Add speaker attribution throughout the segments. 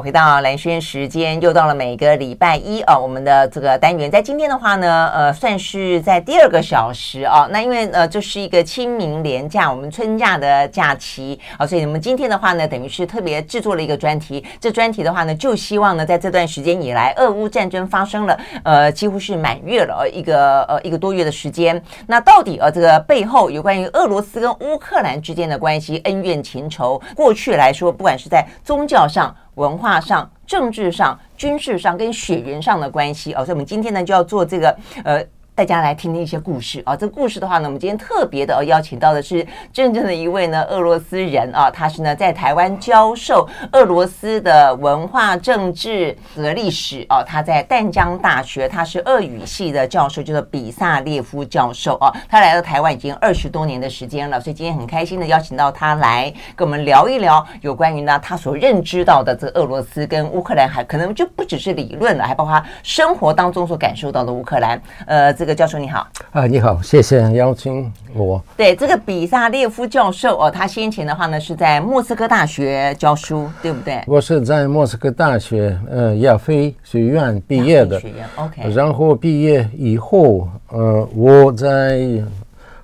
Speaker 1: 回到蓝轩时间，又到了每个礼拜一啊，我们的这个单元，在今天的话呢，呃，算是在第二个小时啊。那因为呃，这是一个清明连假，我们春假的假期啊，所以我们今天的话呢，等于是特别制作了一个专题。这专题的话呢，就希望呢，在这段时间以来，俄乌战争发生了，呃，几乎是满月了，一个呃一个多月的时间。那到底呃，这个背后有关于俄罗斯跟乌克兰之间的关系、恩怨情仇，过去来说，不管是在宗教上，文化上、政治上、军事上跟血缘上的关系哦，所以我们今天呢就要做这个呃。大家来听听一些故事啊！这个故事的话呢，我们今天特别的邀请到的是真正的一位呢俄罗斯人啊，他是呢在台湾教授俄罗斯的文化、政治和历史啊。他在淡江大学，他是俄语系的教授，就是比萨列夫教授啊。他来到台湾已经二十多年的时间了，所以今天很开心的邀请到他来跟我们聊一聊有关于呢他所认知到的这俄罗斯跟乌克兰，还可能就不只是理论了，还包括生活当中所感受到的乌克兰。呃，这。这个教授你好
Speaker 2: 啊，你好，谢谢邀请我。
Speaker 1: 对，这个比萨列夫教授哦，他先前的话呢是在莫斯科大学教书，对不对？
Speaker 2: 我是在莫斯科大学呃亚非学院毕业的。学院
Speaker 1: OK。
Speaker 2: 然后毕业以后，呃，我在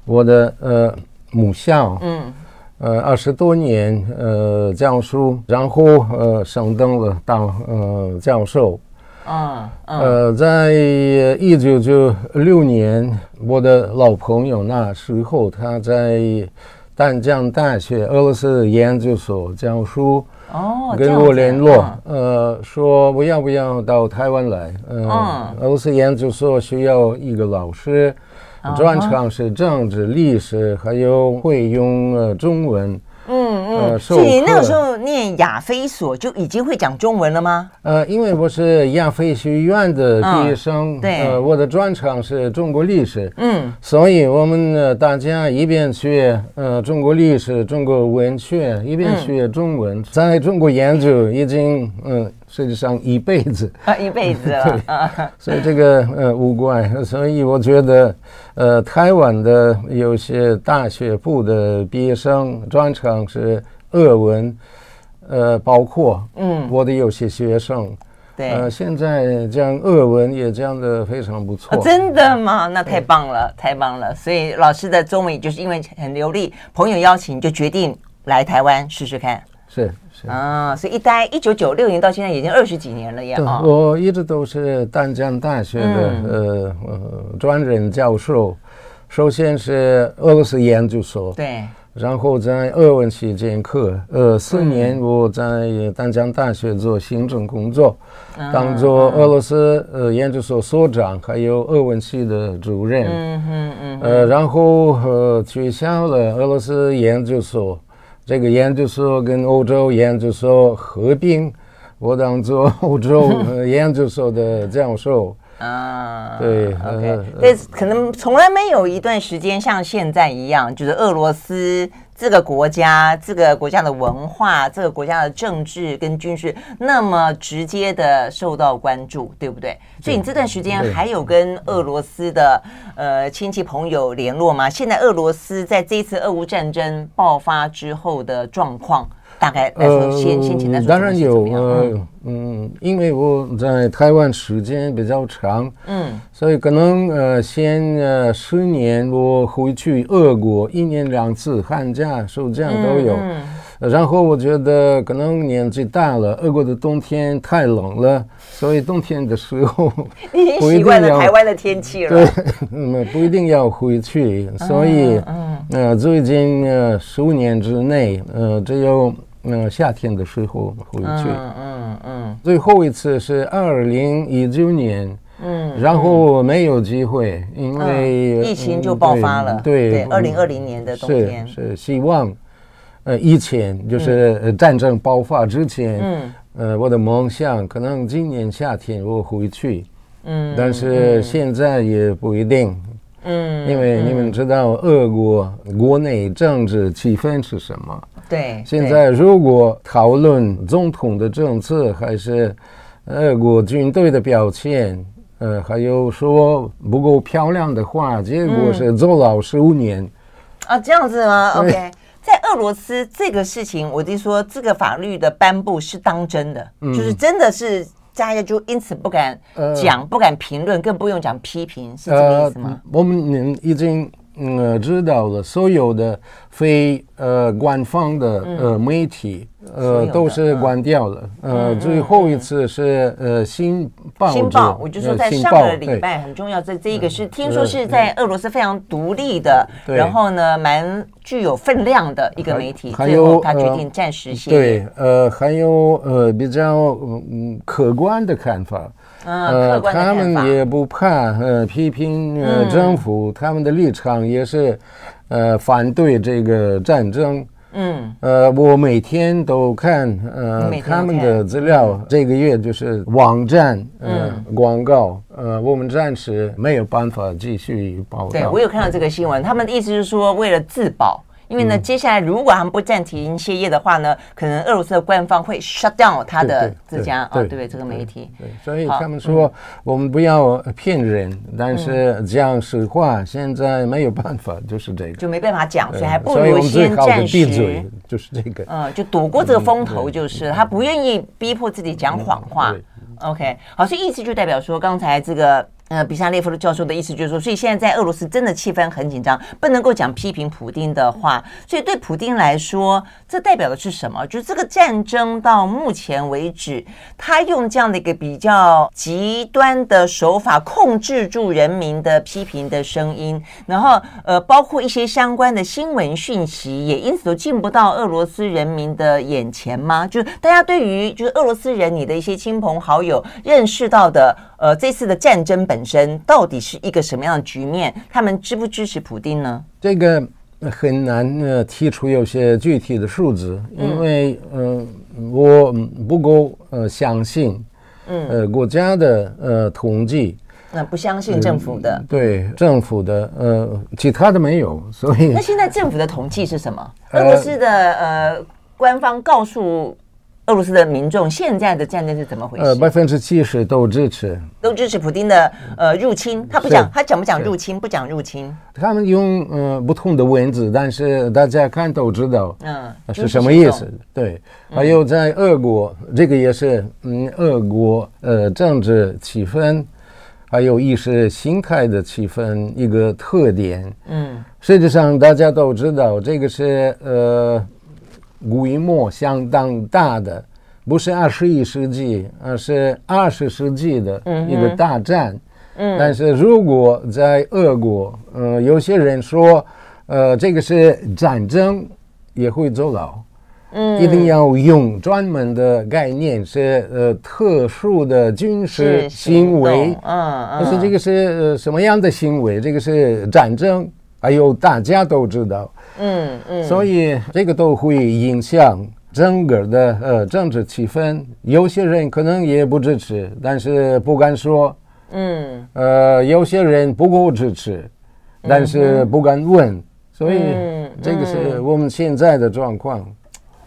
Speaker 2: 我的呃母校，嗯，呃二十多年呃教书，然后呃升登了当呃教授。
Speaker 1: 啊，
Speaker 2: 呃，在一九九六年，我的老朋友那时候他在淡江大学俄罗斯研究所教书，
Speaker 1: 哦，
Speaker 2: 跟我联络，呃，说我要不要到台湾来，呃，俄罗斯研究所需要一个老师，专长是政治、历史，还有会用呃中文。
Speaker 1: 嗯嗯，所以你那个时候念亚非所就已经会讲中文了吗？
Speaker 2: 呃，因为我是亚非学院的毕业生，对，呃，我的专长是中国历史，嗯，所以我们呢大家一边学呃中国历史、中国文学，一边学中文，在中国研究已经嗯。实际上一辈子
Speaker 1: 啊，一辈子了 对，
Speaker 2: 所以这个呃无关。所以我觉得，呃，台湾的有些大学部的毕业生专长是俄文，呃，包括嗯，我的有些学生，对，呃，现在讲俄文也讲的非常不错。
Speaker 1: 哦，真的吗？那太棒了，太棒了。所以老师的中文也就是因为很流利，朋友邀请就决定来台湾试试看。
Speaker 2: 是。
Speaker 1: 啊，所以一待一九九六年到现在已经二十几年了呀！
Speaker 2: 对，我一直都是淡江大学的、嗯、呃呃专任教授。首先是俄罗斯研究所，
Speaker 1: 对，
Speaker 2: 然后在俄文系兼课。呃，四年我在淡江大学做行政工作，嗯、当做俄罗斯呃研究所所长，还有俄文系的主任。嗯嗯嗯。呃，然后呃取消了俄罗斯研究所。这个研究所跟欧洲研究所合并，我当做欧洲 研究所的教授
Speaker 1: 啊。
Speaker 2: 对
Speaker 1: ，OK，可能从来没有一段时间像现在一样，就是俄罗斯。这个国家，这个国家的文化，这个国家的政治跟军事，那么直接的受到关注，对不对？所以你这段时间还有跟俄罗斯的呃亲戚朋友联络吗？现在俄罗斯在这一次俄乌战争爆发之后的状况？大概来说，先先请来说，
Speaker 2: 当然有呃嗯，因为我在台湾时间比较长，嗯，所以可能呃先呃十年我回去俄国一年两次，寒假暑假都有，嗯然后我觉得可能年纪大了，俄国的冬天太冷了，所以冬天的时候
Speaker 1: 不一定要习惯了台湾的天气了，
Speaker 2: 对，嗯，不一定要回去，所以嗯。呃最近呃十五年之内呃只有。嗯，夏天的时候回去。嗯嗯嗯。最后一次是二零一九年。嗯。然后没有机会，因为
Speaker 1: 疫情就爆发了。
Speaker 2: 对
Speaker 1: 对，二零二零年的冬天。
Speaker 2: 是是，希望，呃，以前就是战争爆发之前，嗯，呃，我的梦想可能今年夏天我回去。嗯。但是现在也不一定。嗯。因为你们知道俄国国内政治气氛是什么？
Speaker 1: 对，
Speaker 2: 现在如果讨论总统的政策，还是俄国军队的表现，呃，还有说不够漂亮的话，结果是坐牢十五年。
Speaker 1: 啊，这样子吗？OK，在俄罗斯这个事情，我就说这个法律的颁布是当真的，嗯、就是真的是大家就因此不敢讲、呃、不敢评论，更不用讲批评，是这个意思吗？呃、
Speaker 2: 我们已经。嗯，知道了，所有的非呃官方的呃媒体呃都是关掉了。呃，最后一次是呃新报。
Speaker 1: 新报，我就说在上个礼拜很重要，这这一个是听说是在俄罗斯非常独立的，然后呢蛮具有分量的一个媒体。
Speaker 2: 还有
Speaker 1: 他决定暂时歇业。
Speaker 2: 对，呃，还有呃比较嗯客观的看法。
Speaker 1: 呃，
Speaker 2: 他们也不怕呃批评呃政府，嗯、他们的立场也是呃反对这个战争。嗯，呃，我每天都看呃看他们的资料，嗯、这个月就是网站呃、嗯、广告，呃，我们暂时没有办法继续报道。
Speaker 1: 对，我有看到这个新闻，他们的意思是说为了自保。因为呢，接下来如果他们不暂停歇业的话呢，可能俄罗斯的官方会 shut down 他的这家啊，对不对？这个媒体。
Speaker 2: 对，所以他们说我们不要骗人，但是讲实话，现在没有办法，就是这个，
Speaker 1: 就没办法讲，所以还不如先暂时，
Speaker 2: 就是这个，
Speaker 1: 嗯，就躲过这个风头，就是他不愿意逼迫自己讲谎话。OK，好，所以意思就代表说，刚才这个。呃，比萨列夫的教授的意思就是说，所以现在在俄罗斯真的气氛很紧张，不能够讲批评普丁的话。所以对普丁来说，这代表的是什么？就是这个战争到目前为止，他用这样的一个比较极端的手法控制住人民的批评的声音，然后呃，包括一些相关的新闻讯息，也因此都进不到俄罗斯人民的眼前吗？就是大家对于就是俄罗斯人，你的一些亲朋好友认识到的。呃，这次的战争本身到底是一个什么样的局面？他们支不支持普丁呢？
Speaker 2: 这个很难呃提出有些具体的数字，因为嗯、呃，我不够呃相信嗯呃国家的呃统计，
Speaker 1: 那不相信政府的、
Speaker 2: 嗯、对政府的呃其他的没有，所以
Speaker 1: 那现在政府的统计是什么？俄罗斯的呃官方告诉。俄罗斯的民众现在的战争是怎么回事？
Speaker 2: 呃，百分之七十都支持，
Speaker 1: 都支持普京的呃入侵。他不讲，他讲不讲入侵？不讲入侵。
Speaker 2: 他们用呃不同的文字，但是大家看都知道，嗯，是什么意思？对。还有在俄国，这个也是嗯，俄国呃政治气氛，还有意识形态的气氛一个特点。嗯，实际上大家都知道，这个是呃。规模相当大的，不是二十一世纪，而是二十世纪的一个大战。嗯，但是如果在俄国，呃，有些人说，呃，这个是战争，也会坐牢。嗯，一定要用专门的概念，是呃特殊的军事行为。嗯嗯，但是这个是呃什么样的行为？这个是战争，还有大家都知道。嗯嗯，所以这个都会影响整个的呃政治气氛。有些人可能也不支持，但是不敢说。嗯，呃，有些人不够支持，但是不敢问。所以这个是我们现在的状况。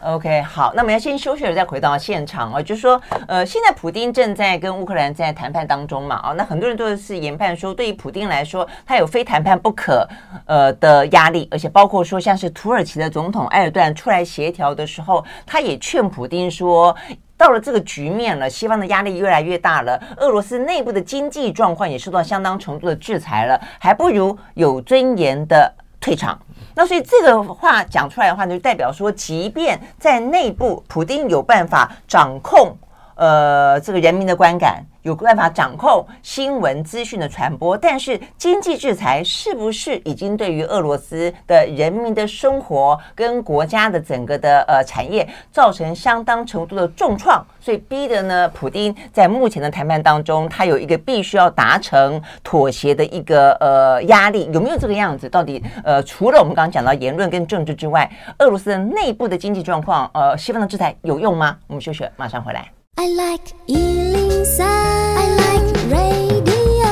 Speaker 1: OK，好，那我们要先休息了，再回到现场啊。就是说，呃，现在普丁正在跟乌克兰在谈判当中嘛，啊，那很多人都是研判说，对于普丁来说，他有非谈判不可呃的压力，而且包括说，像是土耳其的总统埃尔段出来协调的时候，他也劝普丁说，到了这个局面了，西方的压力越来越大了，俄罗斯内部的经济状况也受到相当程度的制裁了，还不如有尊严的退场。那所以这个话讲出来的话，就代表说，即便在内部，普丁有办法掌控，呃，这个人民的观感。有办法掌控新闻资讯的传播，但是经济制裁是不是已经对于俄罗斯的人民的生活跟国家的整个的呃产业造成相当程度的重创？所以逼得呢，普丁在目前的谈判当中，他有一个必须要达成妥协的一个呃压力，有没有这个样子？到底呃，除了我们刚刚讲到言论跟政治之外，俄罗斯的内部的经济状况，呃，西方的制裁有用吗？我们休息，马上回来。I like 103, I like radio。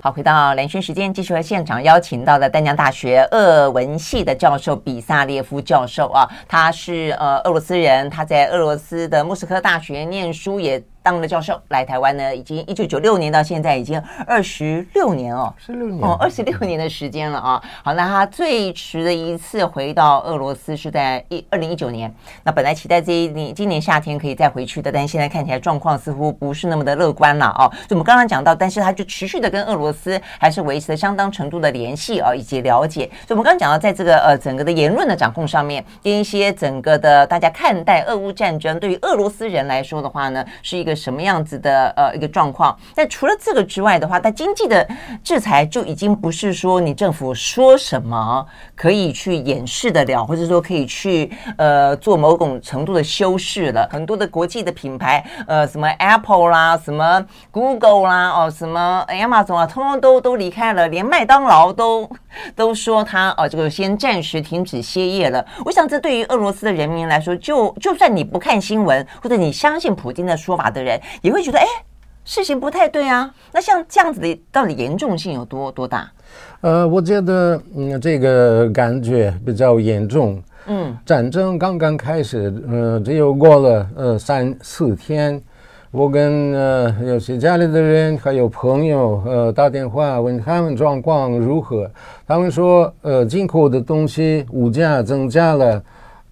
Speaker 1: 好，回到蓝轩时间，继续和现场邀请到的丹江大学俄文系的教授比萨列夫教授啊，他是呃俄罗斯人，他在俄罗斯的莫斯科大学念书，也当了教授来台湾呢，已经一九九六年到现在已经二十六年哦，
Speaker 2: 十六年
Speaker 1: 哦，二十六年的时间了啊。好，那他最迟的一次回到俄罗斯是在一二零一九年。那本来期待这一年今年夏天可以再回去的，但是现在看起来状况似乎不是那么的乐观了啊。所以我们刚刚讲到，但是他就持续的跟俄罗斯还是维持了相当程度的联系啊，以及了解。所以我们刚刚讲到，在这个呃整个的言论的掌控上面，跟一些整个的大家看待俄乌战争，对于俄罗斯人来说的话呢，是一个什么样子的呃一个状况？但除了这个之外的话，在经济的制裁就已经不是说你政府说什么可以去掩饰得了，或者说可以去呃做某种程度的修饰了。很多的国际的品牌，呃，什么 Apple 啦，什么 Google 啦，哦，什么 Amazon 啊，通通都都离开了，连麦当劳都 都说他哦，这个先暂时停止歇业了。我想这对于俄罗斯的人民来说，就就算你不看新闻，或者你相信普京的说法的人，也会觉得哎。事情不太对啊，那像这样子的，到底严重性有多多大？
Speaker 2: 呃，我觉得嗯，这个感觉比较严重。嗯，战争刚刚开始，呃，只有过了呃三四天，我跟呃有些家里的人还有朋友呃打电话问他们状况如何，他们说呃进口的东西物价增加了。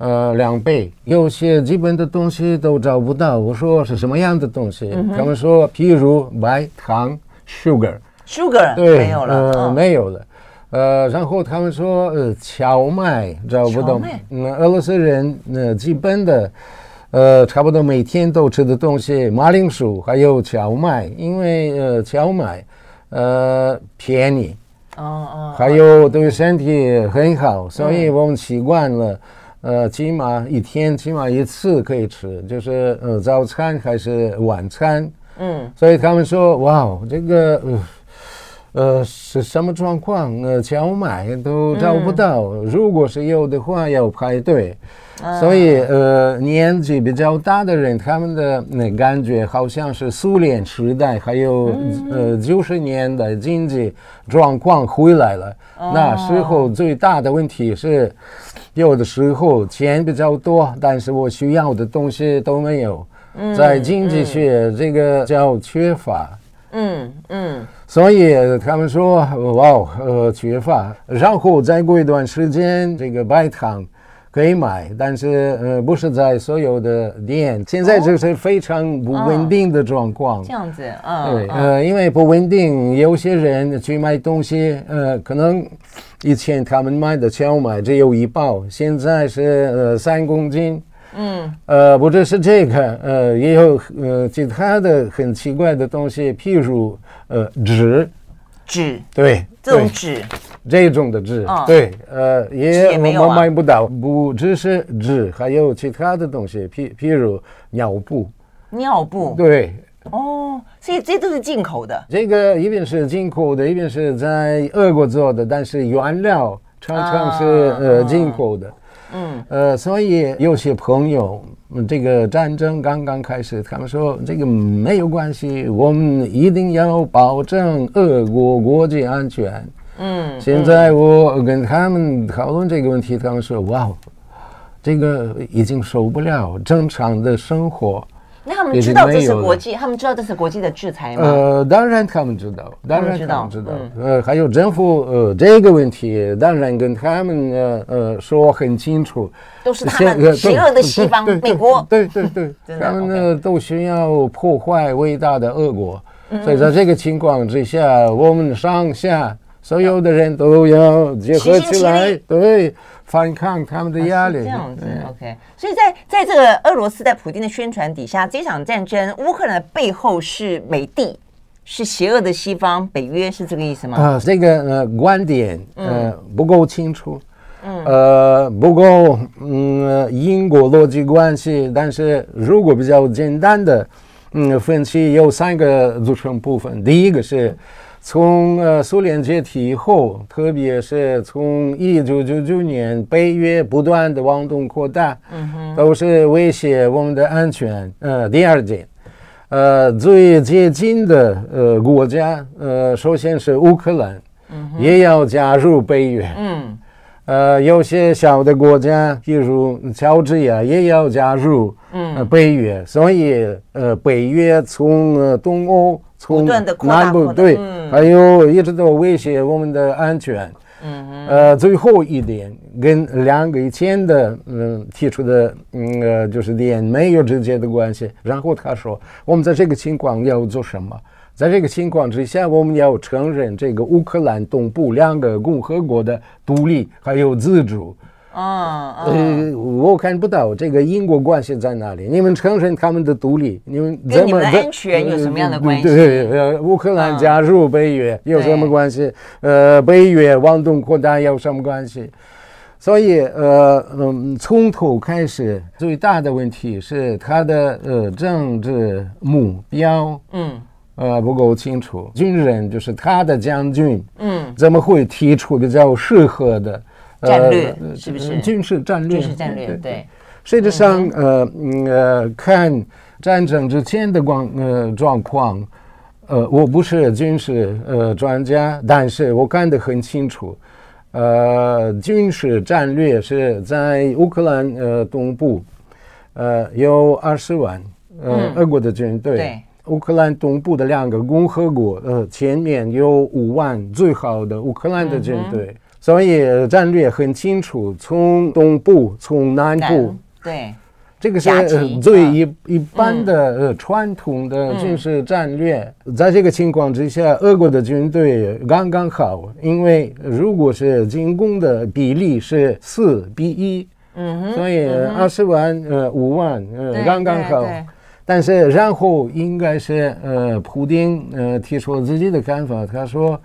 Speaker 2: 呃，两倍，有些基本的东西都找不到。我说是什么样的东西？嗯、他们说，譬如白糖，sugar，sugar，对，没有了，呃，哦、没有了。呃，然后他们说，呃，荞麦找不到。嗯，俄罗斯人那、呃、基本的，呃，差不多每天都吃的东西，马铃薯还有荞麦，因为呃，荞麦，呃，便宜，哦哦，还有对身体很好，所以我们习惯了。嗯呃，起码一天起码一次可以吃，就是呃早餐还是晚餐。嗯，所以他们说，哇，这个呃呃是什么状况？呃，想买都找不到，嗯、如果是有的话要排队。嗯、所以呃年纪比较大的人，他们的那感觉好像是苏联时代还有、嗯、呃九十年代经济状况回来了。哦、那时候最大的问题是。有的时候钱比较多，但是我需要的东西都没有。嗯、在经济学，这个叫缺乏。嗯嗯。嗯，所以他们说，哇，呃，缺乏。然后再过一段时间，这个白糖可以买，但是呃，不是在所有的店。现在这是非常不稳定的状况。哦、
Speaker 1: 这样子，嗯，
Speaker 2: 对，呃，因为不稳定，有些人去买东西，呃，可能。以前他们买的蕎麦只有一包，现在是呃三公斤。嗯，呃，不只是这个，呃，也有呃其他的很奇怪的东西，譬如呃纸，
Speaker 1: 纸，
Speaker 2: 对，
Speaker 1: 这种纸，
Speaker 2: 这种的纸，哦、对，呃，也我们买不到，不只是纸，还有其他的东西，譬譬如尿布，
Speaker 1: 尿布，
Speaker 2: 对。
Speaker 1: 哦，所以这都是进口的。
Speaker 2: 这个一边是进口的，一边是在俄国做的，但是原料常常是、啊、呃进口的。嗯，呃，所以有些朋友，这个战争刚刚开始，他们说这个没有关系，我们一定要保证俄国国际安全。嗯，现在我跟他们讨论这个问题，他们说哇，这个已经受不了正常的生活。
Speaker 1: 那他们知道这是国际，他们知道这是国际的制裁吗？
Speaker 2: 呃，当然他们知道，当然他们知道。呃，还有政府呃这个问题，当然跟他们呃呃说很清楚，
Speaker 1: 都是他们邪恶的西方美国，
Speaker 2: 对对对，他们呢都需要破坏伟大的俄国，所以在这个情况之下，我们上下所有的人都要结合起来，对。反抗他们的压力，
Speaker 1: 这样子，OK。所以在在这个俄罗斯在普京的宣传底下，这场战争，乌克兰的背后是美帝，是邪恶的西方，北约是这个意思吗？
Speaker 2: 啊，这个呃观点呃不够清楚，嗯，呃不够嗯因果逻辑关系。但是如果比较简单的嗯分析，有三个组成部分，第一个是。从呃苏联解体以后，特别是从一九九九年，北约不断的往东扩大，都是威胁我们的安全。呃，第二点，呃，最接近的呃国家，呃，首先是乌克兰，也要加入北约，嗯，呃，有些小的国家，比如乔治亚，也要加入嗯。北约，所以呃北约从呃东欧从南部对，嗯、还有一直都威胁我们的安全。嗯呃，最后一点跟两个以前的嗯提出的嗯呃就是点没有直接的关系。然后他说，我们在这个情况要做什么？在这个情况之下，我们要承认这个乌克兰东部两个共和国的独立还有自主。啊，呃，我看不到这个因果关系在哪里。你们承认他们的独立，你们怎么跟
Speaker 1: 你们的安全有什么样的关系？
Speaker 2: 对，呃，乌克兰加入北约有什么关系？呃，北约往东扩大有什么关系？所以，呃，嗯，从头开始，最大的问题是他的呃政治目标。嗯。呃，不够清楚。军人就是他的将军，嗯，怎么会提出比较适合的
Speaker 1: 战略？是不是
Speaker 2: 军事战略？
Speaker 1: 军事战略，对。
Speaker 2: 实际上，呃，呃，看战争之前的光呃状况，呃，我不是军事呃专家，但是我看得很清楚。呃，军事战略是在乌克兰呃东部，呃，有二十万呃俄国的军队。对。乌克兰东部的两个共和国，呃，前面有五万最好的乌克兰的军队，嗯、所以战略很清楚，从东部，从南部，
Speaker 1: 对，
Speaker 2: 这个是、呃、最一、啊、一般的、嗯、呃传统的军事战略。嗯、在这个情况之下，俄国的军队刚刚好，因为如果是进攻的比例是四比一，嗯哼，所以二十万呃五万呃刚刚好。但是然后应该是呃，普丁呃提出了自己的看法，他说，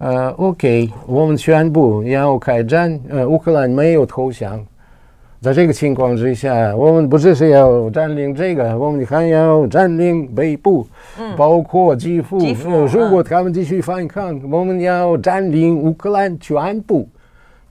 Speaker 2: 呃，OK，我们宣布要开战，呃，乌克兰没有投降，在这个情况之下，我们不只是要占领这个，我们还要占领北部，嗯，包括基辅，基辅，如果他们继续反抗，嗯，我们要占领乌克兰全部，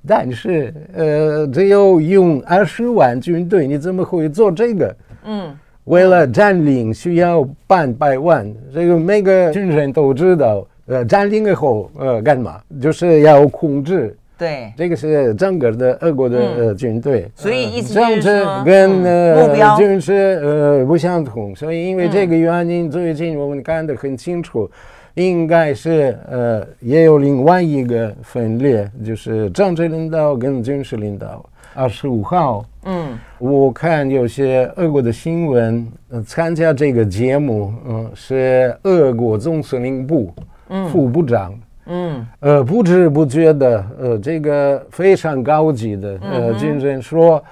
Speaker 2: 但是呃，只有用二十万军队，你怎么会做这个？嗯。为了占领需要半百万，这个每个军人都知道。呃，占领以后，呃，干嘛？就是要控制。
Speaker 1: 对，
Speaker 2: 这个是整个的俄国的、嗯、呃军队。
Speaker 1: 所以意思就是说，
Speaker 2: 跟呃军事呃不相同。所以因为这个原因，最近我们看得很清楚，嗯、应该是呃也有另外一个分裂，就是政治领导跟军事领导。二十五号，嗯，我看有些俄国的新闻，呃，参加这个节目，嗯、呃，是俄国总司令部副部长，嗯，呃，不知不觉的，呃，这个非常高级的呃军人说，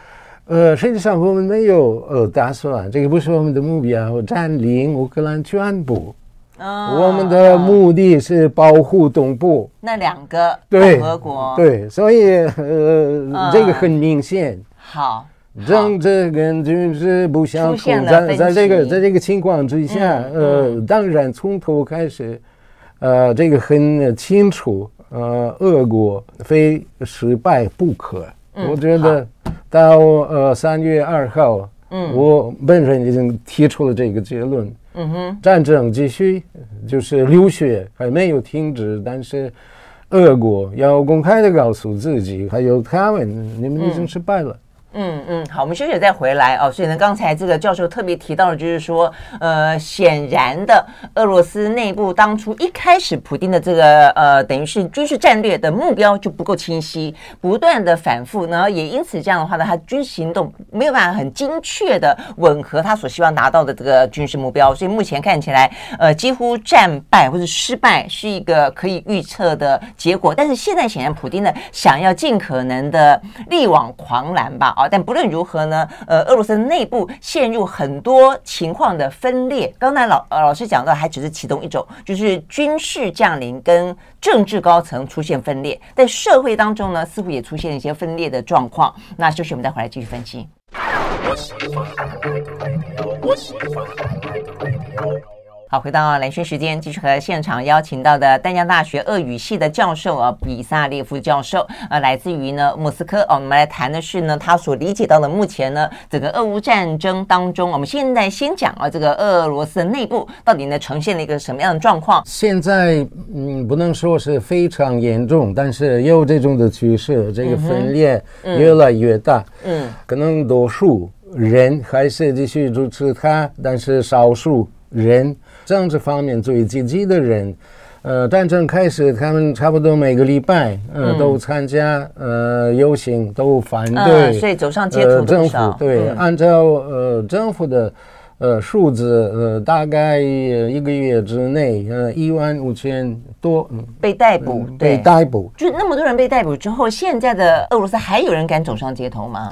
Speaker 2: 呃，实际上我们没有呃打算，这个不是我们的目标，占领乌克兰全部。哦、我们的目的是保护东部。
Speaker 1: 那两个共和国，
Speaker 2: 对，所以呃，嗯、这个很明显。
Speaker 1: 好，
Speaker 2: 政治跟军事不相同，在在这个在这个情况之下，呃，当然从头开始，呃，这个很清楚，呃，俄国非失败不可。嗯、我觉得到呃三月二号，嗯，我本人已经提出了这个结论。嗯哼，战争继续，就是流血还没有停止，但是俄国要公开的告诉自己，还有他们，你们已经失败了。嗯
Speaker 1: 嗯嗯，好，我们休息再回来哦。所以呢，刚才这个教授特别提到的，就是说，呃，显然的，俄罗斯内部当初一开始，普丁的这个呃，等于是军事战略的目标就不够清晰，不断的反复，然后也因此这样的话呢，他军事行动没有办法很精确的吻合他所希望达到的这个军事目标，所以目前看起来，呃，几乎战败或者失败是一个可以预测的结果。但是现在显然，普丁呢想要尽可能的力挽狂澜吧，啊。但不论如何呢，呃，俄罗斯内部陷入很多情况的分裂。刚才老呃老师讲到，还只是其中一种，就是军事将领跟政治高层出现分裂，在社会当中呢，似乎也出现了一些分裂的状况。那休息，我们再回来继续分析。好，回到蓝轩时间，继续和现场邀请到的丹江大学俄语系的教授啊，比萨列夫教授，呃，来自于呢莫斯科哦。我们来谈的是呢，他所理解到的目前呢，整个俄乌战争当中，我们现在先讲啊，这个俄罗斯的内部到底呢呈现了一个什么样的状况？
Speaker 2: 现在嗯，不能说是非常严重，但是有这种的趋势，这个分裂越来越大。嗯，嗯可能多数人还是继续支持他，但是少数人。政治方面最积极的人，呃，战争开始，他们差不多每个礼拜，呃，嗯、都参加，呃，游行，都反对，
Speaker 1: 呃、所以走上街头、呃、
Speaker 2: 政府对，嗯、按照呃政府的呃数字，呃，大概一个月之内，呃，一万五千多，嗯，
Speaker 1: 被逮捕，
Speaker 2: 嗯、被逮捕，
Speaker 1: 就那么多人被逮捕之后，现在的俄罗斯还有人敢走上街头吗？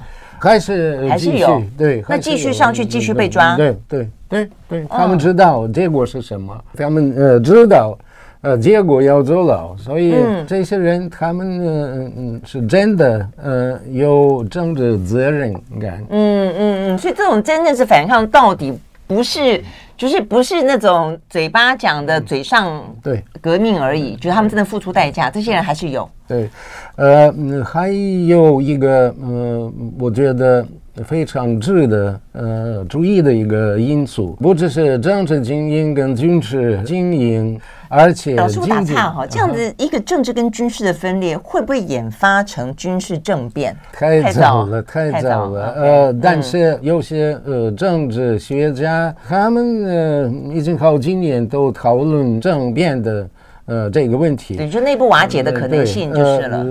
Speaker 2: 还是
Speaker 1: 还是有
Speaker 2: 对，
Speaker 1: 那继续上去，继续被抓。
Speaker 2: 对对对对，他们知道结果是什么，他们呃知道呃结果要坐牢，所以这些人他们嗯嗯是真的呃有政治责任感。
Speaker 1: 嗯嗯嗯，所以这种真正是反抗到底不是就是不是那种嘴巴讲的嘴上对。革命而已，就是他们真的付出代价，这些人还是有。
Speaker 2: 对，呃，还有一个，呃，我觉得非常值得呃注意的一个因素，不只是政治精英跟军事精英，而且
Speaker 1: 老师我打岔哈，这样子一个政治跟军事的分裂，会不会演发成军事政变？
Speaker 2: 太早了，太早了。呃，但是有些呃政治学家，他们呃已经好几年都讨论政变的。呃，这个问题，
Speaker 1: 对，就内部瓦解的可能性就是了。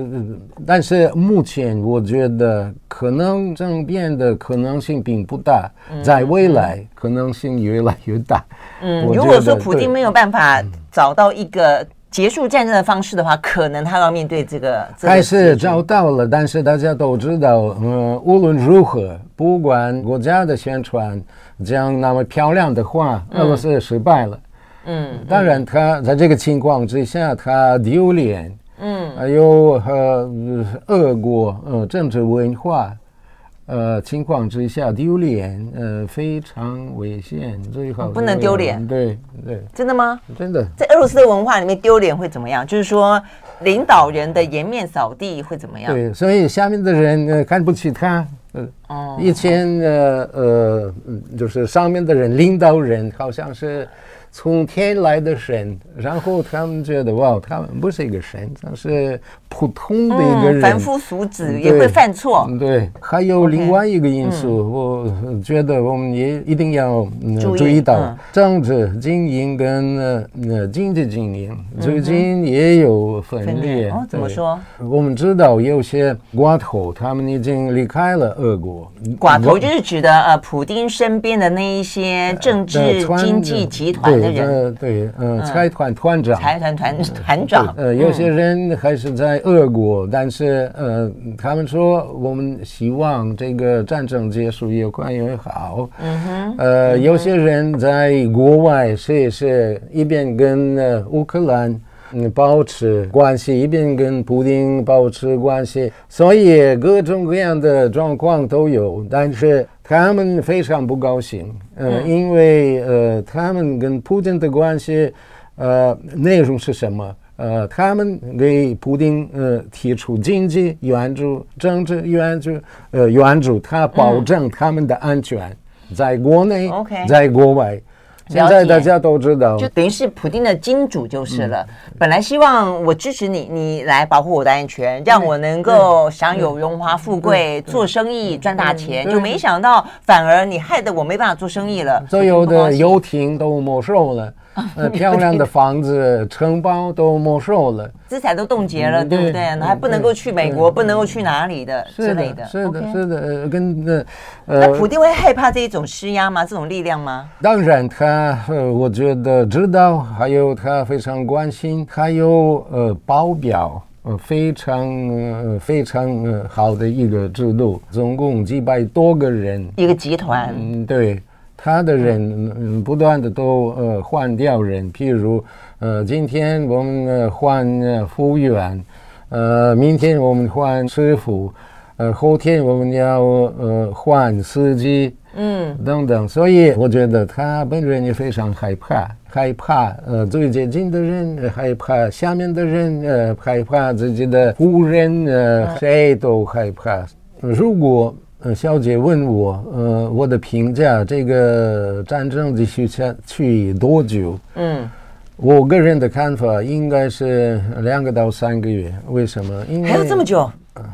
Speaker 2: 但是目前我觉得可能政变的可能性并不大，嗯、在未来可能性越来越大。
Speaker 1: 嗯，如果说普京没有办法找到一个结束战争的方式的话，可能他要面对这个。
Speaker 2: 还是找到了，但是大家都知道，嗯，无论如何，不管国家的宣传讲那么漂亮的话，俄罗斯失败了。嗯，当然，他在这个情况之下，他丢脸，嗯，还有和俄国呃政治文化呃情况之下丢脸，呃非常危险，最好
Speaker 1: 不能丢脸，
Speaker 2: 对对，
Speaker 1: 真的吗？
Speaker 2: 真的，
Speaker 1: 在俄罗斯的文化里面，丢脸会怎么样？就是说，领导人的颜面扫地会怎么样？
Speaker 2: 对，所以下面的人呃看不起他，嗯，哦，以前呃呃，就是上面的人领导人好像是。从天来的神，然后他们觉得哇，他们不是一个神，他是普通的一个人，嗯、
Speaker 1: 凡夫俗子也会犯错。
Speaker 2: 对，还有另外一个因素.我觉得我们也一定要、嗯、注意到，嗯、政治经营跟呃经济经营最近也有分裂。分裂
Speaker 1: 哦，怎么说？
Speaker 2: 我们知道有些寡头，他们已经离开了俄国。
Speaker 1: 寡头就是指的呃，普丁身边的那一些政治经济集团。
Speaker 2: 的人，对，呃，财团团长，
Speaker 1: 财团团团长，
Speaker 2: 呃，有些人还是在俄国，但是呃，他们说我们希望这个战争结束越快越好。嗯哼，呃，有些人在国外是是一边跟呃乌克兰嗯保持关系，一边跟普京保持关系，所以各种各样的状况都有，但是。他们非常不高兴，呃，因为呃，他们跟普京的关系，呃，内容是什么？呃，他们给普丁呃提出经济援助、政治援助，呃，援助他保证他们的安全，在国内，在国外。现在大家都知道，
Speaker 1: 就等于是普丁的金主就是了。嗯、本来希望我支持你，你来保护我的安全，让我能够享有荣华富贵、做生意赚大钱。就没想到，反而你害得我没办法做生意了。
Speaker 2: 所有的游艇都没收了。呃，漂亮的房子、城堡都没收了，
Speaker 1: 资产都冻结了，对不对？还不能够去美国，不能够去哪里的之类的。
Speaker 2: 是的，是的，跟那
Speaker 1: 呃，那普丁会害怕这一种施压吗？这种力量吗？
Speaker 2: 当然，他呃，我觉得知道，还有他非常关心，还有呃，保镖，呃，非常呃非常呃好的一个制度，总共几百多个人，
Speaker 1: 一个集团，
Speaker 2: 嗯，对。他的人嗯不断的都呃换掉人，譬如呃今天我们呃换呃服务员，呃明天我们换师傅，呃后天我们要呃换司机，嗯，等等。所以我觉得他本人也非常害怕，害怕呃最接近的人，害怕下面的人，呃害怕自己的夫人，呃谁都害怕。如果呃小姐问我，呃我的评价，这个战争继续下去多久？嗯。我个人的看法应该是两个到三个月，为什么？因为
Speaker 1: 还有这么久？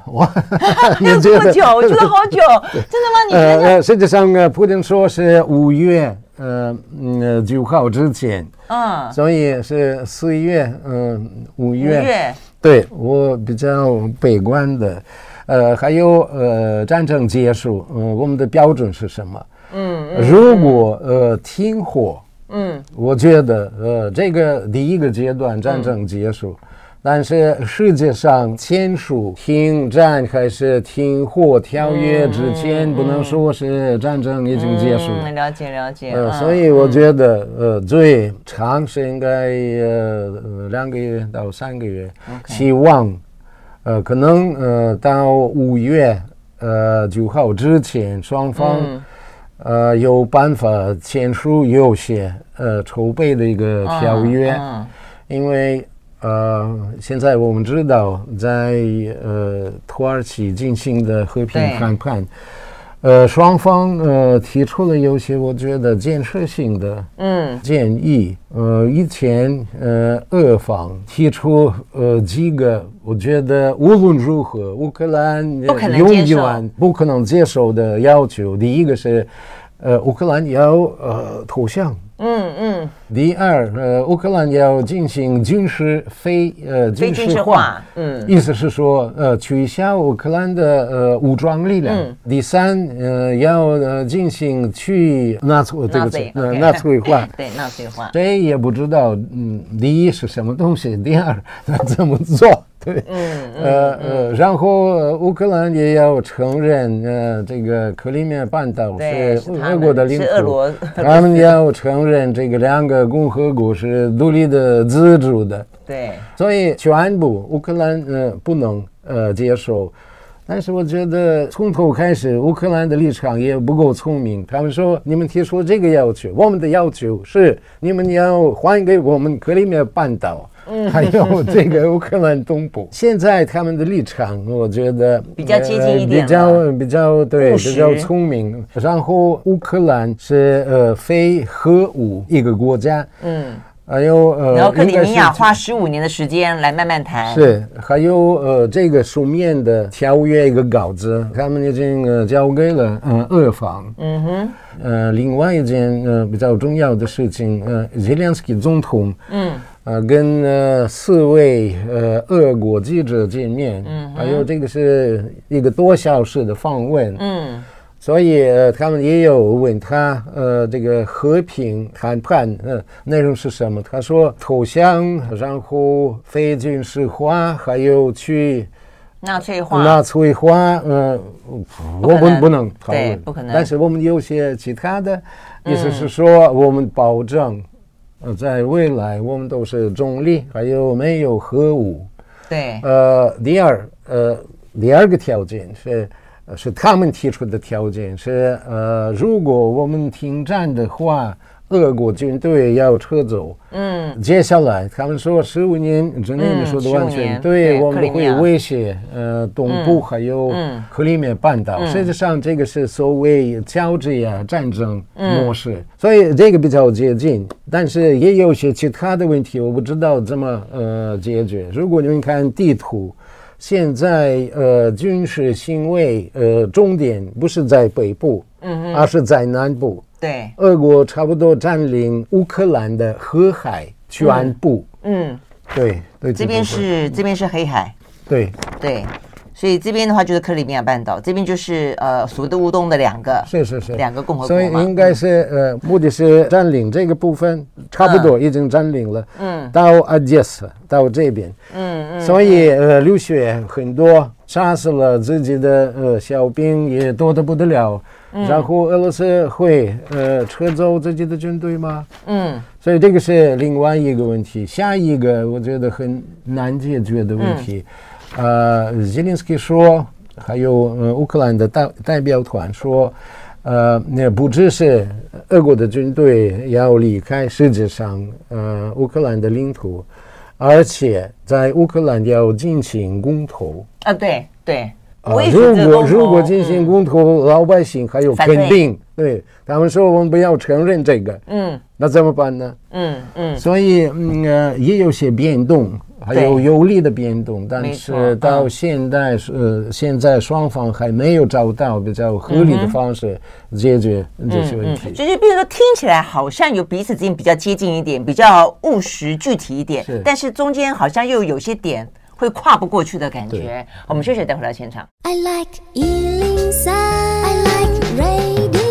Speaker 2: 我，
Speaker 1: 还有这么久？我觉得好久，真的吗？你
Speaker 2: 呃，实际上呃，普京说是五月，呃，嗯，九号之前，嗯，所以是四月，嗯，五月，
Speaker 1: 五月，
Speaker 2: 对，我比较悲观的，呃，还有呃，战争结束，嗯，我们的标准是什么？嗯，如果呃停火。嗯，我觉得呃，这个第一个阶段战争结束，嗯、但是世界上签署停战还是停火条约之前，不能说是战争已经结束。
Speaker 1: 嗯，了解了解。
Speaker 2: 呃，所以我觉得呃，最长是应该呃两个月到三个月希望呃可能呃到五月呃九号之前双方。嗯呃，有办法签署有些呃筹备的一个条约，因为呃，现在我们知道在呃土耳其进行的和平谈判。呃，双方呃提出了有些我觉得建设性的嗯。建议，嗯、呃，以前呃俄方提出呃几个我觉得无论如何乌克兰永远不可能接受的要求，第一个是呃乌克兰要呃投降。嗯嗯，第二，呃，乌克兰要进行军事非呃军事化，嗯，意思是说，呃，取消乌克兰的呃武装力量。嗯、第三，呃，要呃进行去纳粹这个词，呃，纳粹化，
Speaker 1: 对，纳粹化，
Speaker 2: 谁也不知道，嗯，第一是什么东西，第二 怎么做。对，嗯呃呃，然后乌克兰也要承认，呃，这个克里米亚半岛是俄国的领土，他们要承认这个两个共和国是独立的、自主的。
Speaker 1: 对，
Speaker 2: 所以全部乌克兰呃不能呃接受，但是我觉得从头开始乌克兰的立场也不够聪明。他们说，你们提出这个要求，我们的要求是你们要还给我们克里米亚半岛。还有这个乌克兰东部，现在他们的立场，我觉得
Speaker 1: 比较接近一点，
Speaker 2: 比较比较对，比较聪明。然后乌克兰是呃非核武一个国家，嗯，还有呃，
Speaker 1: 然后克里米亚花十五年的时间来慢慢谈。
Speaker 2: 是，还有呃这个书面的条约一个稿子，他们已经呃交给了呃俄方。嗯哼，呃，另外一件呃比较重要的事情，呃，泽连斯基总统，嗯。呃，跟呃四位呃俄国记者见面，嗯，还有这个是一个多小时的访问，嗯，所以呃他们也有问他呃这个和平谈判呃内容是什么？他说投降，然后非军事化，还有去
Speaker 1: 纳粹化，
Speaker 2: 纳粹化，呃，我们不能讨论，
Speaker 1: 对，不可能。
Speaker 2: 但是我们有些其他的，意思是说我们保证。呃，在未来我们都是中立，还有没有核武？
Speaker 1: 对。
Speaker 2: 呃，第二，呃，第二个条件是，是他们提出的条件是，呃，如果我们停战的话。俄国军队要撤走。嗯，接下来他们说十五年之内，你说的完全对，我们会威胁呃东部还有克里米亚半岛。实际上，这个是所谓乔治亚战争模式，所以这个比较接近。但是也有些其他的问题，我不知道怎么呃解决。如果你们看地图，现在呃军事行为呃重点不是在北部，嗯，而是在南部。
Speaker 1: 对，
Speaker 2: 俄国差不多占领乌克兰的黑海全部。嗯，对对，
Speaker 1: 这边是这边是黑海。
Speaker 2: 对。
Speaker 1: 对，所以这边的话就是克里米亚半岛，这边就是呃苏德乌东的两个，
Speaker 2: 是是是，
Speaker 1: 两个共和国。
Speaker 2: 所以应该是呃，目的是占领这个部分，差不多已经占领了。嗯，到阿杰斯到这边。嗯嗯。所以呃，流血很多，杀死了自己的呃小兵也多得不得了。然后俄罗斯会呃撤走自己的军队吗？嗯，所以这个是另外一个问题。下一个我觉得很难解决的问题，嗯、呃，泽连斯基说，还有呃乌克兰的代代表团说，呃，那不只是俄国的军队要离开世界上呃乌克兰的领土，而且在乌克兰要进行公投。
Speaker 1: 啊，对对。
Speaker 2: 啊，如果如果进行公投，嗯，老百姓还有肯定，对。他们说我们不要承认这个，嗯，那怎么办呢？嗯嗯，所以嗯呃也有些变动，还有有利的变动，但是到现在是，嗯，呃现在双方还没有找到比较合理的方式解决这些问题。
Speaker 1: 就是比如说听起来好像有彼此之间比较接近一点，比较务实具体一点，是，但是中间好像又有些点。会跨不过去的感觉。我们休息，待会儿到现场。I like 103, I like radio。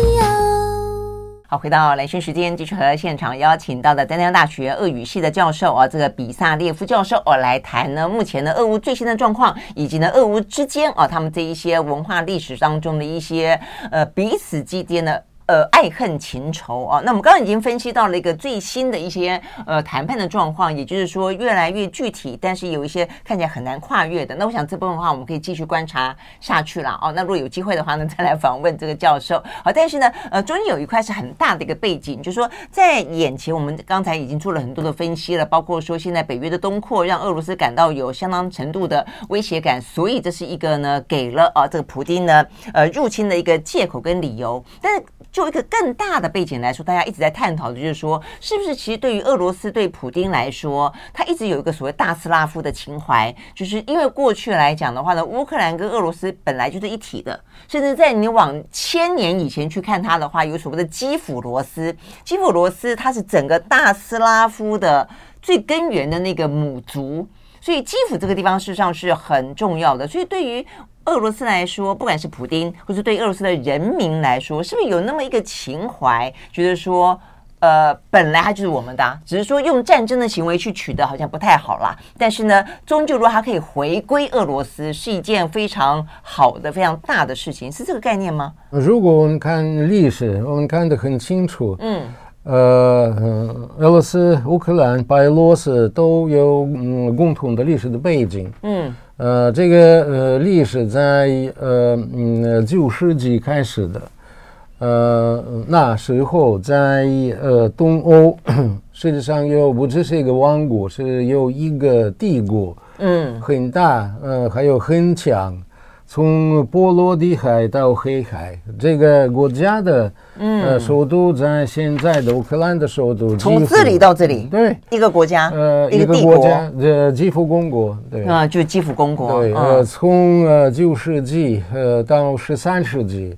Speaker 1: 好，回到兰萱时间，继续和现场邀请到的丹江大学俄语系的教授啊，这个比萨列夫教授哦、啊，来谈呢目前的俄乌最新的状况，以及呢俄乌之间啊他们这一些文化历史当中的一些呃彼此之间的。呃，爱恨情仇啊，那我们刚刚已经分析到了一个最新的一些呃谈判的状况，也就是说越来越具体，但是有一些看起来很难跨越的。那我想这部分的话，我们可以继续观察下去了哦。那如果有机会的话呢，再来访问这个教授。好，但是呢，呃，中间有一块是很大的一个背景，就是说在眼前，我们刚才已经做了很多的分析了，包括说现在北约的东扩让俄罗斯感到有相当程度的威胁感，所以这是一个呢给了啊这个普京呢呃入侵的一个借口跟理由，但是。就一个更大的背景来说，大家一直在探讨的就是说，是不是其实对于俄罗斯对普丁来说，他一直有一个所谓大斯拉夫的情怀，就是因为过去来讲的话呢，乌克兰跟俄罗斯本来就是一体的，甚至在你往千年以前去看它的话，有所谓的基辅罗斯，基辅罗斯它是整个大斯拉夫的最根源的那个母族，所以基辅这个地方事实上是很重要的，所以对于。俄罗斯来说，不管是普丁，或是对俄罗斯的人民来说，是不是有那么一个情怀，觉得说，呃，本来它就是我们的，只是说用战争的行为去取得，好像不太好啦。但是呢，终究如果它可以回归俄罗斯，是一件非常好的、非常大的事情，是这个概念吗？
Speaker 2: 如果我们看历史，我们看得很清楚，嗯，呃，俄罗斯、乌克兰、白俄罗斯都有嗯共同的历史的背景，嗯。呃，这个呃历史在呃嗯九世纪开始的，呃那时候在呃东欧，实际上又不只是一个王国，是有一个帝国，嗯，很大，呃还有很强。从波罗的海到黑海，这个国家的呃首都在现在的乌克兰的首都。
Speaker 1: 从这里到这里，
Speaker 2: 对，
Speaker 1: 一个国家，
Speaker 2: 呃，一个国。家，呃，基辅公国，对，
Speaker 1: 啊，就基辅公国，
Speaker 2: 对，呃，从呃九世纪呃到十三世纪，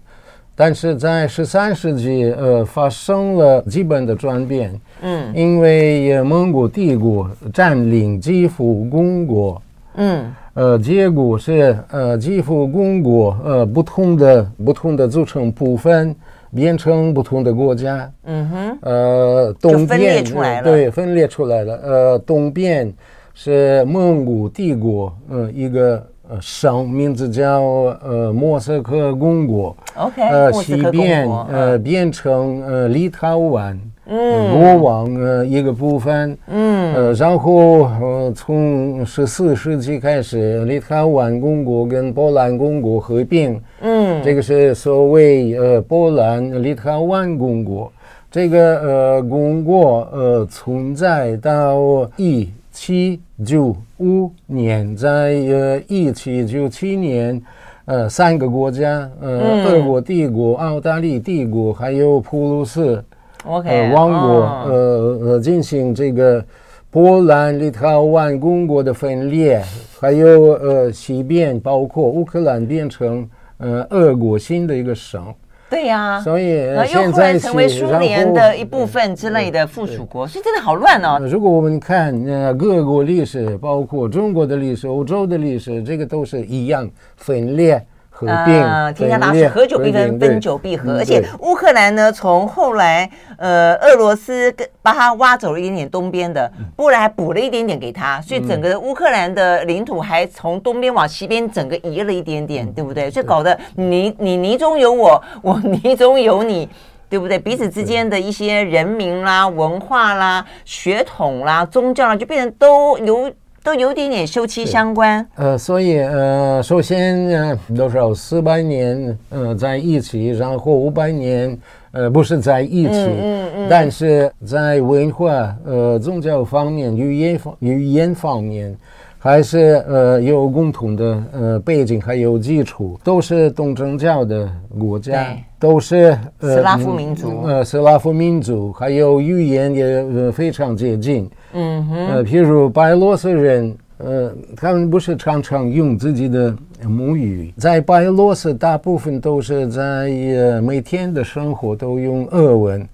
Speaker 2: 但是在十三世纪呃发生了基本的转变，嗯，因为蒙古帝国占领基辅公国，嗯。呃，结果是呃，几乎公国呃，不同的不同的组成部分变成不同的国家。嗯哼。呃，东边对分裂出来了。呃，东边是蒙古帝国，呃，一个呃省，名字叫呃莫斯科公国。
Speaker 1: OK。
Speaker 2: 呃，西边呃变成呃立陶宛。嗯，国王呃一个部分，嗯，呃，然后呃从十四世纪开始，立陶宛公国跟波兰公国合并，嗯，这个是所谓呃波兰立陶宛公国，这个呃公国呃存在到一七九五年，在呃一七九七年，呃三个国家，呃俄国帝国、澳大利帝国还有普鲁士。王国，呃呃，进行这个波兰立陶宛公国的分裂，还有呃西边包括乌克兰变成呃俄国新的一个省。
Speaker 1: 对呀，
Speaker 2: 所以
Speaker 1: 现在成为苏联的一部分之类的附属国，所以真的好乱哦。
Speaker 2: 如果我们看呃各国历史，包括中国的历史、欧洲的历史，这个都是一样分裂。
Speaker 1: 呃，天下大事，合久必分，分久必合。而且乌克兰呢，从后来呃，俄罗斯跟把它挖走了一点点东边的，波兰还补了一点点给他，所以整个乌克兰的领土还从东边往西边整个移了一点点，对不对？所以搞得你你泥中有我，我泥中有你，对不对？彼此之间的一些人民啦、文化啦、血统啦、宗教啦，就变成都有。都有点点休戚相关。
Speaker 2: 呃，所以呃，首先呃，多少四百年呃在一起，然后五百年呃不是在一起，嗯嗯，嗯，但是在文化呃宗教方面、语言方语言方面。还是呃有共同的呃背景，还有基础，都是东正教的国家，都是
Speaker 1: 呃斯拉夫民族，
Speaker 2: 呃斯拉夫民族，还有语言也呃非常接近。嗯哼，呃，譬如白罗斯人，呃，他们不是常常用自己的母语，在白罗斯大部分都是在呃每天的生活都用俄文，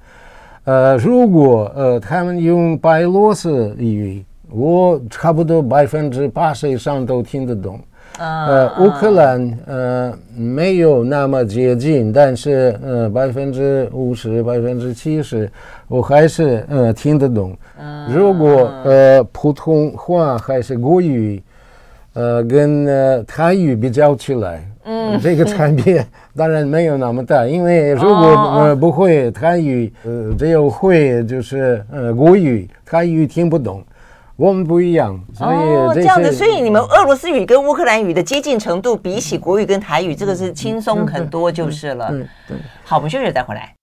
Speaker 2: 呃，如果呃他们用白罗斯语。我差不多百分之八十以上都听得懂，呃，乌克兰呃没有那么接近，但是呃百分之五十、百分之七十，我还是呃听得懂。如果呃普通话还是国语，呃跟呃台语比较起来，嗯，这个差别 当然没有那么大，因为如果呃不会台语，呃只有会就是呃国语，台语听不懂。我们不一样，所以
Speaker 1: 哦，这样子，所以你们俄罗斯语跟乌克兰语的接近程度，比起国语跟台语，这个是轻松很多就是了。对对。好，我们休息再回来。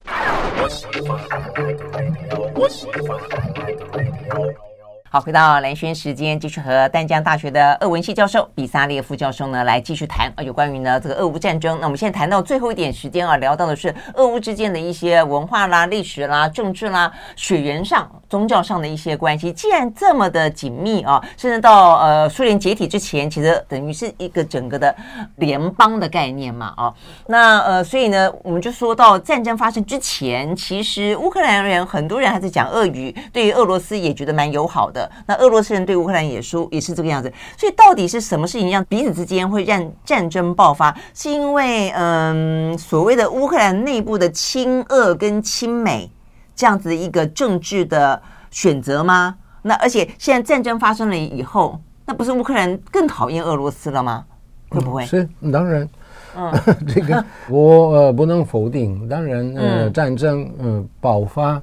Speaker 1: 好，回到蓝轩时间，继续和淡江大学的俄文系教授比萨列夫教授呢来继续谈啊，有关于呢这个俄乌战争。那我们现在谈到最后一点时间啊，聊到的是俄乌之间的一些文化啦、历史啦、政治啦、血缘上、宗教上的一些关系。既然这么的紧密啊，甚至到呃苏联解体之前，其实等于是一个整个的联邦的概念嘛啊。那呃，所以呢，我们就说到战争发生之前，其实乌克兰人很多人还在讲俄语，对于俄罗斯也觉得蛮友好的。那俄罗斯人对乌克兰也说也是这个样子，所以到底是什么事情让彼此之间会让战争爆发？是因为嗯所谓的乌克兰内部的亲俄跟亲美这样子的一个政治的选择吗？那而且现在战争发生了以后，那不是乌克兰更讨厌俄罗斯了吗？会不会？
Speaker 2: 嗯、是当然，嗯，这个我呃不能否定。当然，呃，战争嗯、呃、爆发。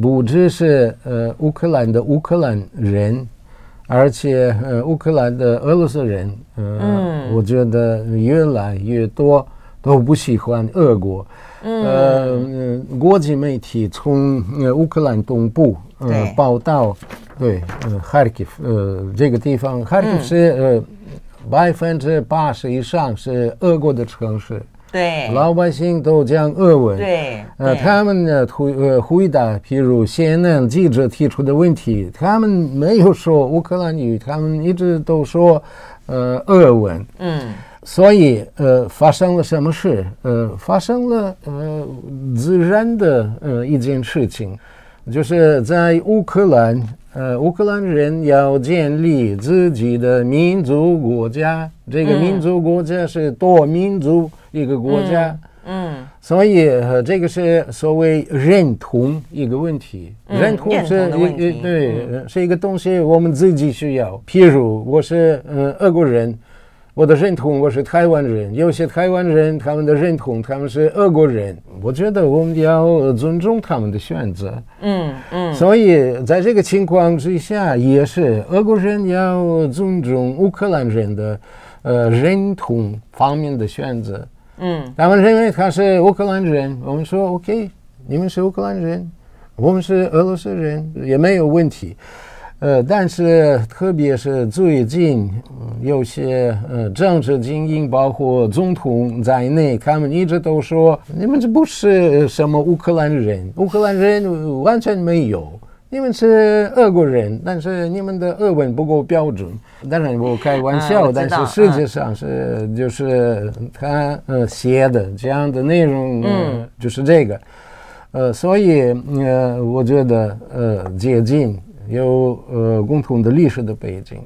Speaker 2: 不只是呃乌克兰的乌克兰人，而且呃乌克兰的俄罗斯人，呃、嗯，我觉得越来越多都不喜欢俄国。嗯，呃，国际媒体从呃乌克兰东部呃报道，对，呃哈尔基夫呃这个地方，哈尔基夫是呃百分之八十以上是俄国的城市。
Speaker 1: 对，
Speaker 2: 老百姓都讲俄文。
Speaker 1: 对，
Speaker 2: 呃，他们呢，回呃回答，譬如 CNN 记者提出的问题，他们没有说乌克兰语，他们一直都说呃俄文。嗯，所以呃发生了什么事？呃，发生了呃自然的呃一件事情，就是在乌克兰，呃乌克兰人要建立自己的民族国家，这个民族国家是多民族。一个国家，嗯，嗯，所以呃，这个是所谓认同一个问题，嗯、认同是一对、嗯，是一个东西，我们自己需要。譬如我是呃俄国人，我的认同我是台湾人，有些台湾人他们的认同他们是俄国人，我觉得我们要尊重他们的选择，嗯嗯。所以在这个情况之下，也是俄国人要尊重乌克兰人的呃认同方面的选择。嗯，他们认为他是乌克兰人，我们说 OK，你们是乌克兰人，我们是俄罗斯人，也没有问题。呃，但是特别是最近，嗯、有些呃政治精英，包括总统在内，他们一直都说你们这不是什么乌克兰人，乌克兰人完全没有。你们是俄国人，但是你们的俄文不够标准。当然我开玩笑，啊、但是实际上是、嗯、就是他呃写的这样的内容，嗯，就是这个，呃，所以呃，我觉得呃接近有呃共同的历史的背景，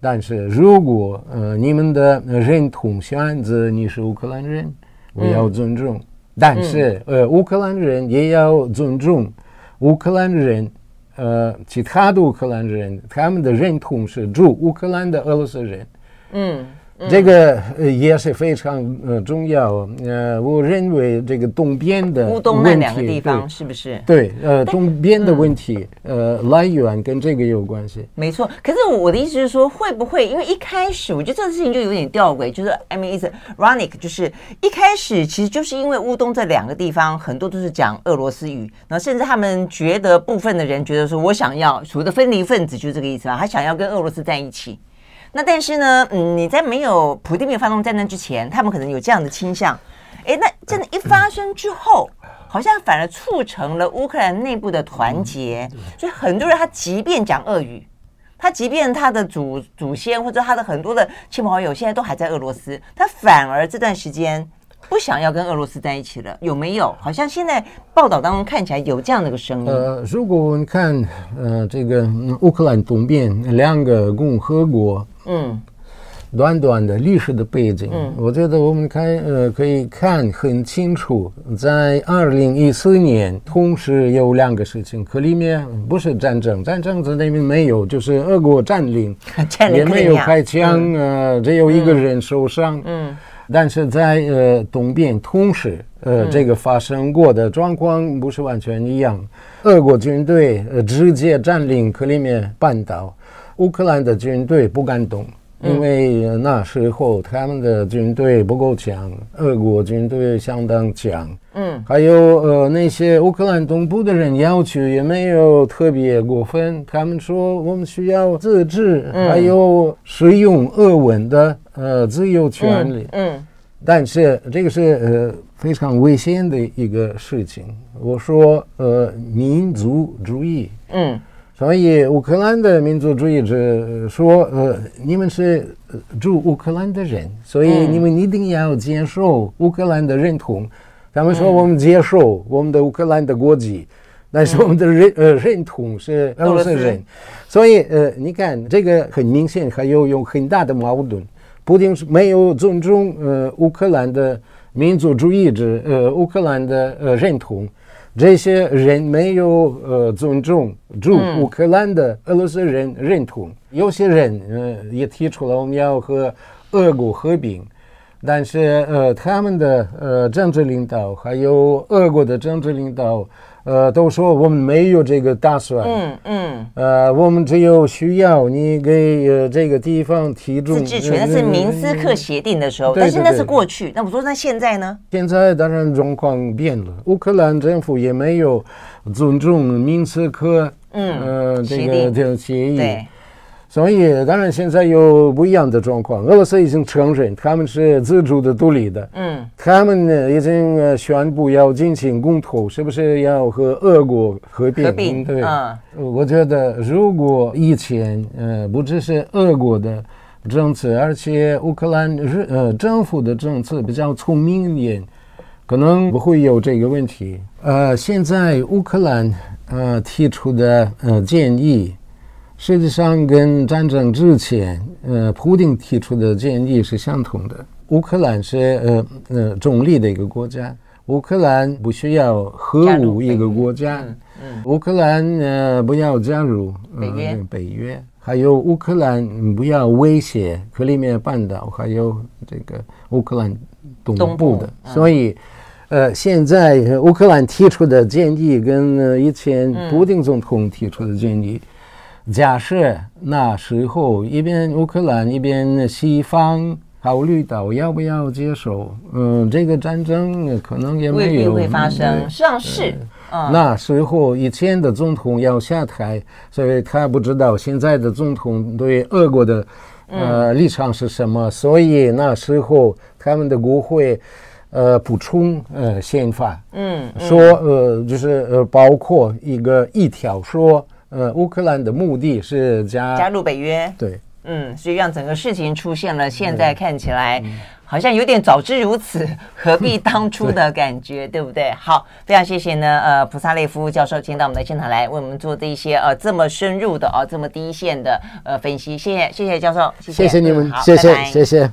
Speaker 2: 但是如果呃你们的认同选择你是乌克兰人，我要尊重，嗯、但是、嗯、呃乌克兰人也要尊重乌克兰人。呃，其他的乌克兰人，他们的认同是住乌克兰的俄罗斯人。嗯，这个呃也是非常呃重要。呃，我认为这个东边的
Speaker 1: 乌东那两个地方是不是？
Speaker 2: 对，呃，东边的问题，呃，来源跟这个有关系。
Speaker 1: 没错。可是我的意思是说，会不会因为一开始我觉得这个事情就有点吊诡，就是 I mean it's ironic，就是一开始其实就是因为乌东这两个地方很多都是讲俄罗斯语，然后甚至他们觉得部分的人觉得说，我想要所谓的分离分子就是这个意思吧，他想要跟俄罗斯在一起。那但是呢，嗯，你在没有普丁没有发动战争之前，他们可能有这样的倾向，哎，那真的，一发生之后，好像反而促成了乌克兰内部的团结，所以很多人他即便讲俄语，他即便他的祖祖先或者他的很多的亲朋好友现在都还在俄罗斯，他反而这段时间不想要跟俄罗斯在一起了，有没有？好像现在报道当中看起来有这样的一个声音。
Speaker 2: 呃，如果你看，呃，这个乌克兰东边两个共和国。嗯，短短的历史的背景，嗯，我觉得我们看呃可以看很清楚，在二零一四年同时有两个事情，克里米亚不是战争，战争在那边没有，就是俄国占领，
Speaker 1: 占领
Speaker 2: 也没有开枪，嗯、呃，只有一个人受伤，嗯，嗯但是在呃东边同时呃、嗯、这个发生过的状况不是完全一样，俄国军队呃直接占领克里米亚半岛。乌克兰的军队不敢动，因为那时候他们的军队不够强，俄国军队相当强。嗯，还有呃那些乌克兰东部的人要求也没有特别过分，他们说我们需要自治，还有使用俄文的呃自由权利。嗯，但是这个是呃非常危险的一个事情。我说呃民族主义。嗯。所以乌克兰的民族主义者说：“呃，你们是住乌克兰的人，所以你们一定要接受乌克兰的认同。嗯”他们说：“我们接受我们的乌克兰的国籍，但是我们的认呃认同是俄罗斯人。”所以呃，你看这个很明显，还有有很大的矛盾。普京是没有尊重呃乌克兰的民族主义者呃乌克兰的呃认同。这些人没有呃尊重驻乌克兰的俄罗斯人认同，嗯、有些人呃也提出了我们要和俄国合并，但是呃他们的呃政治领导还有俄国的政治领导。呃，都说我们没有这个打算。嗯嗯。呃，我们只有需要你给呃这个地方提出。自治权
Speaker 1: 是明斯克协定的时候，但是那是过去。那我说那现在呢？
Speaker 2: 现在当然状况变了，乌克兰政府也没有尊重明斯克嗯呃这个这个协议。对。所以，当然现在有不一样的状况。俄罗斯已经承认他们是自主的、独立的。嗯，他们呢已经宣布要进行公投，是不是要和俄国合并？合并，对。嗯，我觉得如果以前呃不只是俄国的政策，而且乌克兰呃政府的政策比较聪明一点，可能不会有这个问题。呃，现在乌克兰呃提出的呃建议。实际上，跟战争之前，呃，普京提出的建议是相同的。乌克兰是呃呃中立的一个国家，乌克兰不需要核武一个国家。嗯嗯、乌克兰呃不要加入、呃、北约，北约，还有乌克兰不要威胁克里米亚半岛，还有这个乌克兰东部的。所以，呃，现在乌克兰提出的建议跟呃以前普京总统提出的建议。嗯假设那时候一边乌克兰一边西方考虑到要不要接受，嗯，这个战争可能也没有未必
Speaker 1: 会发生，实际上是。嗯、
Speaker 2: 那时候以前的总统要下台，所以他不知道现在的总统对俄国的呃立场是什么，所以那时候他们的国会呃补充呃宪法，嗯，嗯说呃就是呃包括一个一条说。呃，乌克兰的目的是加
Speaker 1: 加入北约，
Speaker 2: 对，
Speaker 1: 嗯，所以让整个事情出现了现在看起来好像有点早知如此，何必当初的感觉，对，对不对？好，非常谢谢呢，呃，普萨列夫教授今天到我们的现场来为我们做这一些呃这么深入的啊、呃、这么第一线的呃分析，谢谢谢谢教授，谢谢，
Speaker 2: 谢谢你们，谢谢谢谢。